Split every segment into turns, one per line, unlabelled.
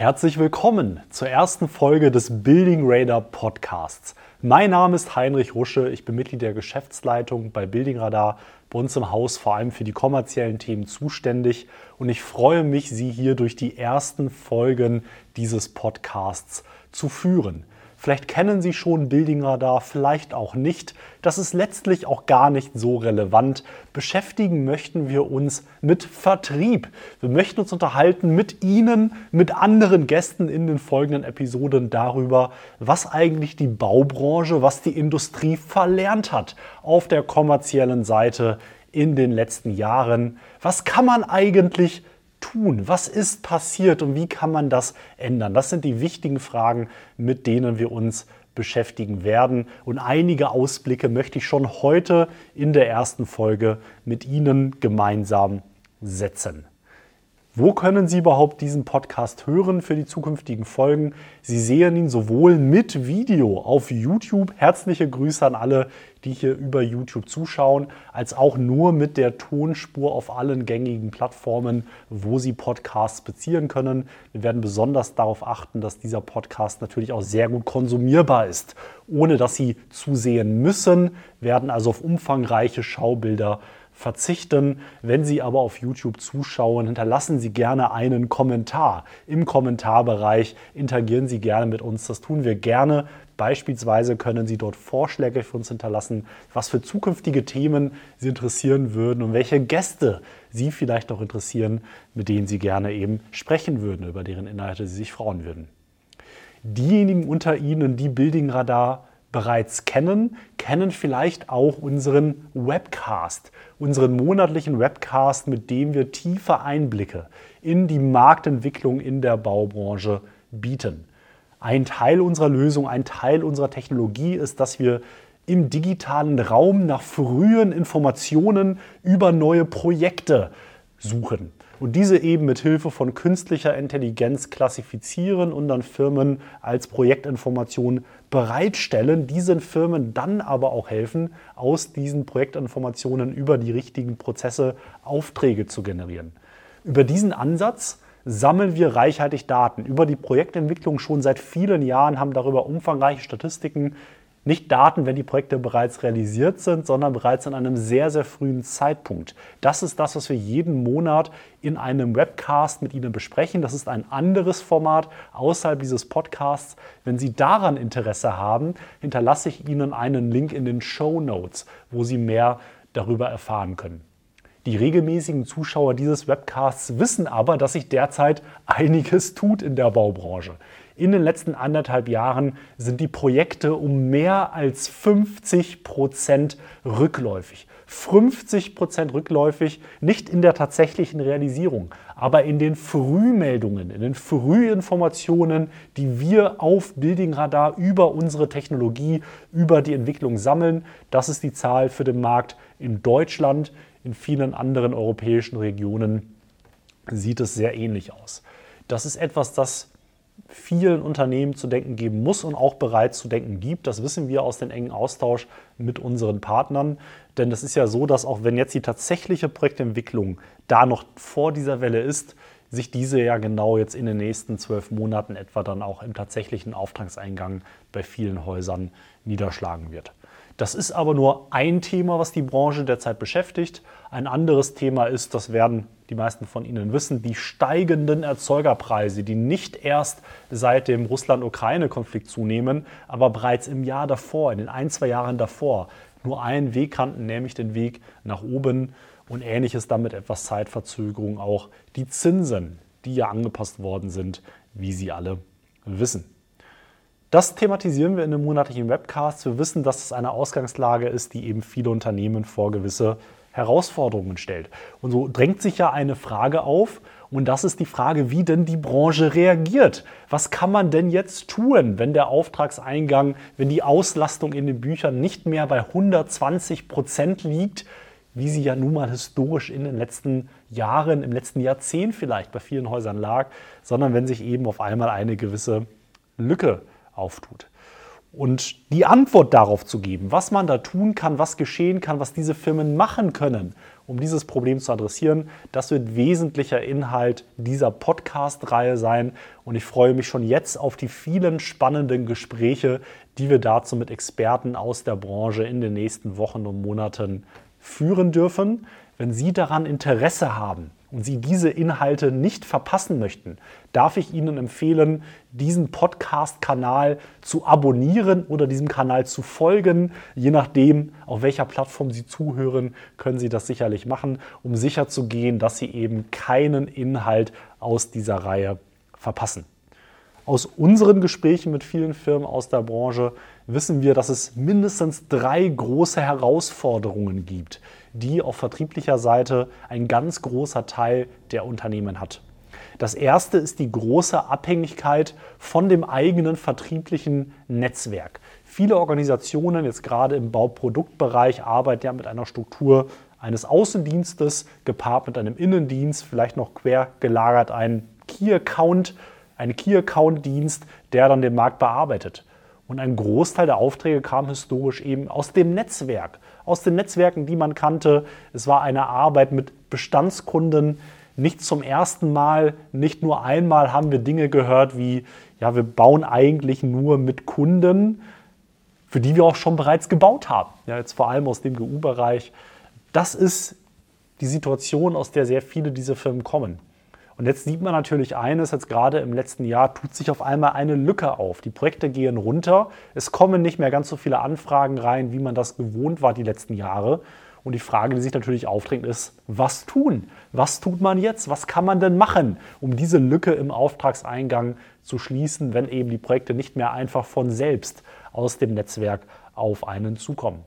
Herzlich willkommen zur ersten Folge des Building Radar Podcasts. Mein Name ist Heinrich Rusche, ich bin Mitglied der Geschäftsleitung bei Building Radar, bei uns im Haus vor allem für die kommerziellen Themen zuständig und ich freue mich, Sie hier durch die ersten Folgen dieses Podcasts zu führen. Vielleicht kennen Sie schon Building Radar, vielleicht auch nicht. Das ist letztlich auch gar nicht so relevant. Beschäftigen möchten wir uns mit Vertrieb. Wir möchten uns unterhalten mit Ihnen, mit anderen Gästen in den folgenden Episoden darüber, was eigentlich die Baubranche, was die Industrie verlernt hat auf der kommerziellen Seite in den letzten Jahren. Was kann man eigentlich tun? Was ist passiert und wie kann man das ändern? Das sind die wichtigen Fragen, mit denen wir uns beschäftigen werden. Und einige Ausblicke möchte ich schon heute in der ersten Folge mit Ihnen gemeinsam setzen. Wo können Sie überhaupt diesen Podcast hören für die zukünftigen Folgen? Sie sehen ihn sowohl mit Video auf YouTube. Herzliche Grüße an alle, die hier über YouTube zuschauen, als auch nur mit der Tonspur auf allen gängigen Plattformen, wo Sie Podcasts beziehen können. Wir werden besonders darauf achten, dass dieser Podcast natürlich auch sehr gut konsumierbar ist, ohne dass Sie zusehen müssen, werden also auf umfangreiche Schaubilder verzichten. Wenn Sie aber auf YouTube zuschauen, hinterlassen Sie gerne einen Kommentar im Kommentarbereich. Interagieren Sie gerne mit uns. Das tun wir gerne. Beispielsweise können Sie dort Vorschläge für uns hinterlassen, was für zukünftige Themen Sie interessieren würden und welche Gäste Sie vielleicht auch interessieren, mit denen Sie gerne eben sprechen würden, über deren Inhalte Sie sich freuen würden. Diejenigen unter Ihnen, die Building Radar bereits kennen, kennen vielleicht auch unseren Webcast, unseren monatlichen Webcast, mit dem wir tiefe Einblicke in die Marktentwicklung in der Baubranche bieten. Ein Teil unserer Lösung, ein Teil unserer Technologie ist, dass wir im digitalen Raum nach frühen Informationen über neue Projekte suchen und diese eben mit Hilfe von künstlicher Intelligenz klassifizieren und dann Firmen als Projektinformation bereitstellen, diesen Firmen dann aber auch helfen, aus diesen Projektinformationen über die richtigen Prozesse Aufträge zu generieren. Über diesen Ansatz sammeln wir reichhaltig Daten über die Projektentwicklung schon seit vielen Jahren, haben darüber umfangreiche Statistiken nicht Daten, wenn die Projekte bereits realisiert sind, sondern bereits in einem sehr, sehr frühen Zeitpunkt. Das ist das, was wir jeden Monat in einem Webcast mit Ihnen besprechen. Das ist ein anderes Format außerhalb dieses Podcasts. Wenn Sie daran Interesse haben, hinterlasse ich Ihnen einen Link in den Show Notes, wo Sie mehr darüber erfahren können. Die regelmäßigen Zuschauer dieses Webcasts wissen aber, dass sich derzeit einiges tut in der Baubranche. In den letzten anderthalb Jahren sind die Projekte um mehr als 50 Prozent rückläufig. 50 Prozent rückläufig, nicht in der tatsächlichen Realisierung, aber in den Frühmeldungen, in den Frühinformationen, die wir auf Building Radar über unsere Technologie, über die Entwicklung sammeln. Das ist die Zahl für den Markt in Deutschland. In vielen anderen europäischen Regionen sieht es sehr ähnlich aus. Das ist etwas, das vielen Unternehmen zu denken geben muss und auch bereits zu denken gibt. Das wissen wir aus dem engen Austausch mit unseren Partnern. Denn es ist ja so, dass auch wenn jetzt die tatsächliche Projektentwicklung da noch vor dieser Welle ist, sich diese ja genau jetzt in den nächsten zwölf Monaten etwa dann auch im tatsächlichen Auftragseingang bei vielen Häusern niederschlagen wird. Das ist aber nur ein Thema, was die Branche derzeit beschäftigt. Ein anderes Thema ist, das werden die meisten von Ihnen wissen, die steigenden Erzeugerpreise, die nicht erst seit dem Russland-Ukraine-Konflikt zunehmen, aber bereits im Jahr davor, in den ein, zwei Jahren davor, nur einen Weg kannten, nämlich den Weg nach oben und ähnliches dann mit etwas Zeitverzögerung auch die Zinsen, die ja angepasst worden sind, wie Sie alle wissen. Das thematisieren wir in einem monatlichen Webcast. Wir wissen, dass es eine Ausgangslage ist, die eben viele Unternehmen vor gewisse Herausforderungen stellt. Und so drängt sich ja eine Frage auf, und das ist die Frage, wie denn die Branche reagiert. Was kann man denn jetzt tun, wenn der Auftragseingang, wenn die Auslastung in den Büchern nicht mehr bei 120 Prozent liegt, wie sie ja nun mal historisch in den letzten Jahren, im letzten Jahrzehnt vielleicht bei vielen Häusern lag, sondern wenn sich eben auf einmal eine gewisse Lücke auftut. und die Antwort darauf zu geben, was man da tun kann, was geschehen kann, was diese Firmen machen können, um dieses Problem zu adressieren, das wird wesentlicher Inhalt dieser Podcast-Reihe sein. Und ich freue mich schon jetzt auf die vielen spannenden Gespräche, die wir dazu mit Experten aus der Branche in den nächsten Wochen und Monaten führen dürfen. Wenn Sie daran Interesse haben, und Sie diese Inhalte nicht verpassen möchten, darf ich Ihnen empfehlen, diesen Podcast-Kanal zu abonnieren oder diesem Kanal zu folgen. Je nachdem, auf welcher Plattform Sie zuhören, können Sie das sicherlich machen, um sicherzugehen, dass Sie eben keinen Inhalt aus dieser Reihe verpassen. Aus unseren Gesprächen mit vielen Firmen aus der Branche wissen wir, dass es mindestens drei große Herausforderungen gibt, die auf vertrieblicher Seite ein ganz großer Teil der Unternehmen hat. Das erste ist die große Abhängigkeit von dem eigenen vertrieblichen Netzwerk. Viele Organisationen, jetzt gerade im Bauproduktbereich, arbeiten ja mit einer Struktur eines Außendienstes gepaart mit einem Innendienst, vielleicht noch quer gelagert ein Key Account, ein Key Account Dienst, der dann den Markt bearbeitet. Und ein Großteil der Aufträge kam historisch eben aus dem Netzwerk, aus den Netzwerken, die man kannte. Es war eine Arbeit mit Bestandskunden. Nicht zum ersten Mal, nicht nur einmal haben wir Dinge gehört wie, ja, wir bauen eigentlich nur mit Kunden, für die wir auch schon bereits gebaut haben. Ja, jetzt vor allem aus dem GU-Bereich. Das ist die Situation, aus der sehr viele dieser Firmen kommen. Und jetzt sieht man natürlich eines, jetzt gerade im letzten Jahr tut sich auf einmal eine Lücke auf. Die Projekte gehen runter, es kommen nicht mehr ganz so viele Anfragen rein, wie man das gewohnt war die letzten Jahre. Und die Frage, die sich natürlich aufdrängt, ist, was tun? Was tut man jetzt? Was kann man denn machen, um diese Lücke im Auftragseingang zu schließen, wenn eben die Projekte nicht mehr einfach von selbst aus dem Netzwerk auf einen zukommen?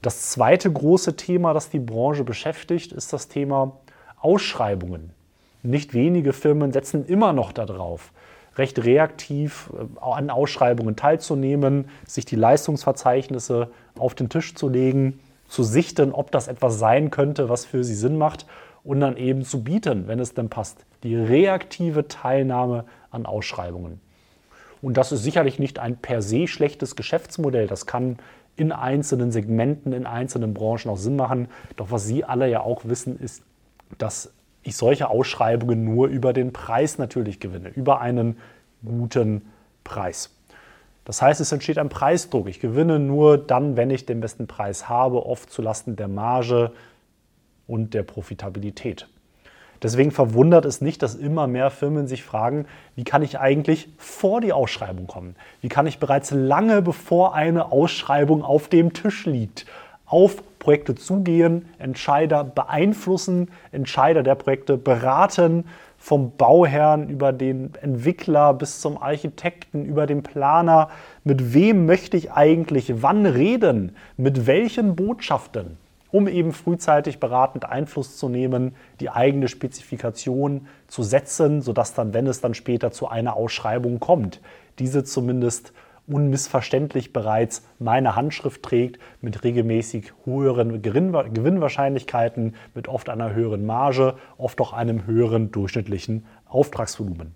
Das zweite große Thema, das die Branche beschäftigt, ist das Thema Ausschreibungen. Nicht wenige Firmen setzen immer noch darauf, recht reaktiv äh, an Ausschreibungen teilzunehmen, sich die Leistungsverzeichnisse auf den Tisch zu legen, zu sichten, ob das etwas sein könnte, was für sie Sinn macht und dann eben zu bieten, wenn es denn passt. Die reaktive Teilnahme an Ausschreibungen. Und das ist sicherlich nicht ein per se schlechtes Geschäftsmodell. Das kann in einzelnen Segmenten, in einzelnen Branchen auch Sinn machen. Doch was Sie alle ja auch wissen, ist, dass ich solche Ausschreibungen nur über den Preis natürlich gewinne, über einen guten Preis. Das heißt, es entsteht ein Preisdruck. Ich gewinne nur dann, wenn ich den besten Preis habe, oft zulasten der Marge und der Profitabilität. Deswegen verwundert es nicht, dass immer mehr Firmen sich fragen, wie kann ich eigentlich vor die Ausschreibung kommen? Wie kann ich bereits lange bevor eine Ausschreibung auf dem Tisch liegt, auf Projekte zugehen, Entscheider beeinflussen, Entscheider der Projekte beraten, vom Bauherrn über den Entwickler bis zum Architekten, über den Planer. Mit wem möchte ich eigentlich wann reden? Mit welchen Botschaften? Um eben frühzeitig beratend Einfluss zu nehmen, die eigene Spezifikation zu setzen, sodass dann, wenn es dann später zu einer Ausschreibung kommt, diese zumindest unmissverständlich bereits meine Handschrift trägt, mit regelmäßig höheren Gewinnwahrscheinlichkeiten, mit oft einer höheren Marge, oft auch einem höheren durchschnittlichen Auftragsvolumen.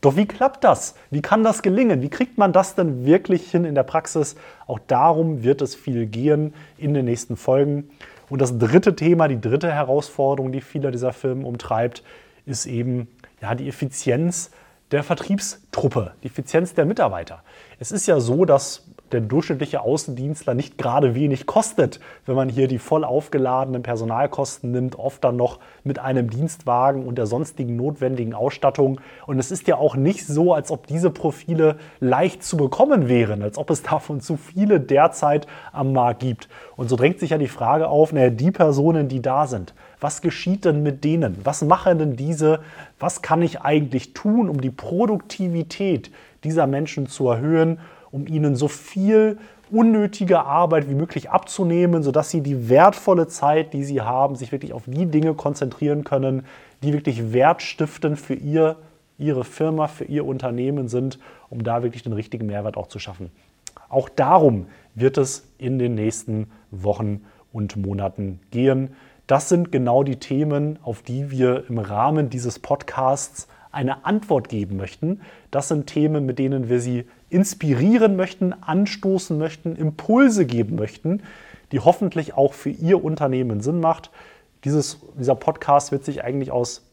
Doch wie klappt das? Wie kann das gelingen? Wie kriegt man das denn wirklich hin in der Praxis? Auch darum wird es viel gehen in den nächsten Folgen. Und das dritte Thema, die dritte Herausforderung, die viele dieser Firmen umtreibt, ist eben ja, die Effizienz der Vertriebstruppe, die Effizienz der Mitarbeiter. Es ist ja so, dass der durchschnittliche Außendienstler nicht gerade wenig kostet, wenn man hier die voll aufgeladenen Personalkosten nimmt, oft dann noch mit einem Dienstwagen und der sonstigen notwendigen Ausstattung. Und es ist ja auch nicht so, als ob diese Profile leicht zu bekommen wären, als ob es davon zu viele derzeit am Markt gibt. Und so drängt sich ja die Frage auf, naja, die Personen, die da sind, was geschieht denn mit denen? Was machen denn diese? Was kann ich eigentlich tun, um die Produktivität dieser Menschen zu erhöhen, um ihnen so viel unnötige Arbeit wie möglich abzunehmen, sodass sie die wertvolle Zeit, die sie haben, sich wirklich auf die Dinge konzentrieren können, die wirklich wertstiftend für ihr, ihre Firma, für ihr Unternehmen sind, um da wirklich den richtigen Mehrwert auch zu schaffen. Auch darum wird es in den nächsten Wochen und Monaten gehen. Das sind genau die Themen, auf die wir im Rahmen dieses Podcasts eine Antwort geben möchten. Das sind Themen, mit denen wir Sie inspirieren möchten, anstoßen möchten, Impulse geben möchten, die hoffentlich auch für Ihr Unternehmen Sinn macht. Dieses, dieser Podcast wird sich eigentlich aus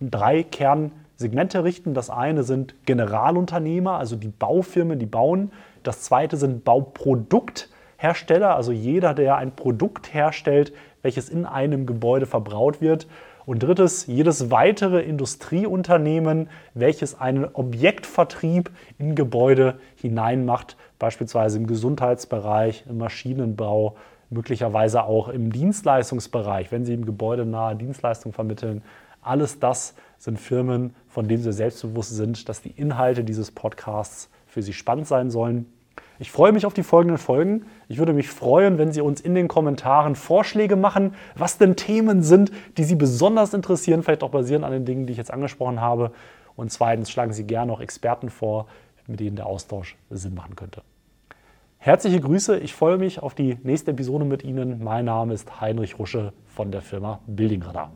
drei Kernsegmente richten. Das eine sind Generalunternehmer, also die Baufirmen, die bauen. Das zweite sind Bauprodukthersteller, also jeder, der ein Produkt herstellt, welches in einem Gebäude verbraut wird. Und drittens, jedes weitere Industrieunternehmen, welches einen Objektvertrieb in Gebäude hineinmacht, beispielsweise im Gesundheitsbereich, im Maschinenbau, möglicherweise auch im Dienstleistungsbereich, wenn Sie im Gebäude nahe Dienstleistungen vermitteln. Alles das sind Firmen, von denen Sie selbstbewusst sind, dass die Inhalte dieses Podcasts für Sie spannend sein sollen. Ich freue mich auf die folgenden Folgen. Ich würde mich freuen, wenn Sie uns in den Kommentaren Vorschläge machen, was denn Themen sind, die Sie besonders interessieren, vielleicht auch basierend an den Dingen, die ich jetzt angesprochen habe. Und zweitens schlagen Sie gerne auch Experten vor, mit denen der Austausch Sinn machen könnte. Herzliche Grüße, ich freue mich auf die nächste Episode mit Ihnen. Mein Name ist Heinrich Rusche von der Firma Building Radar.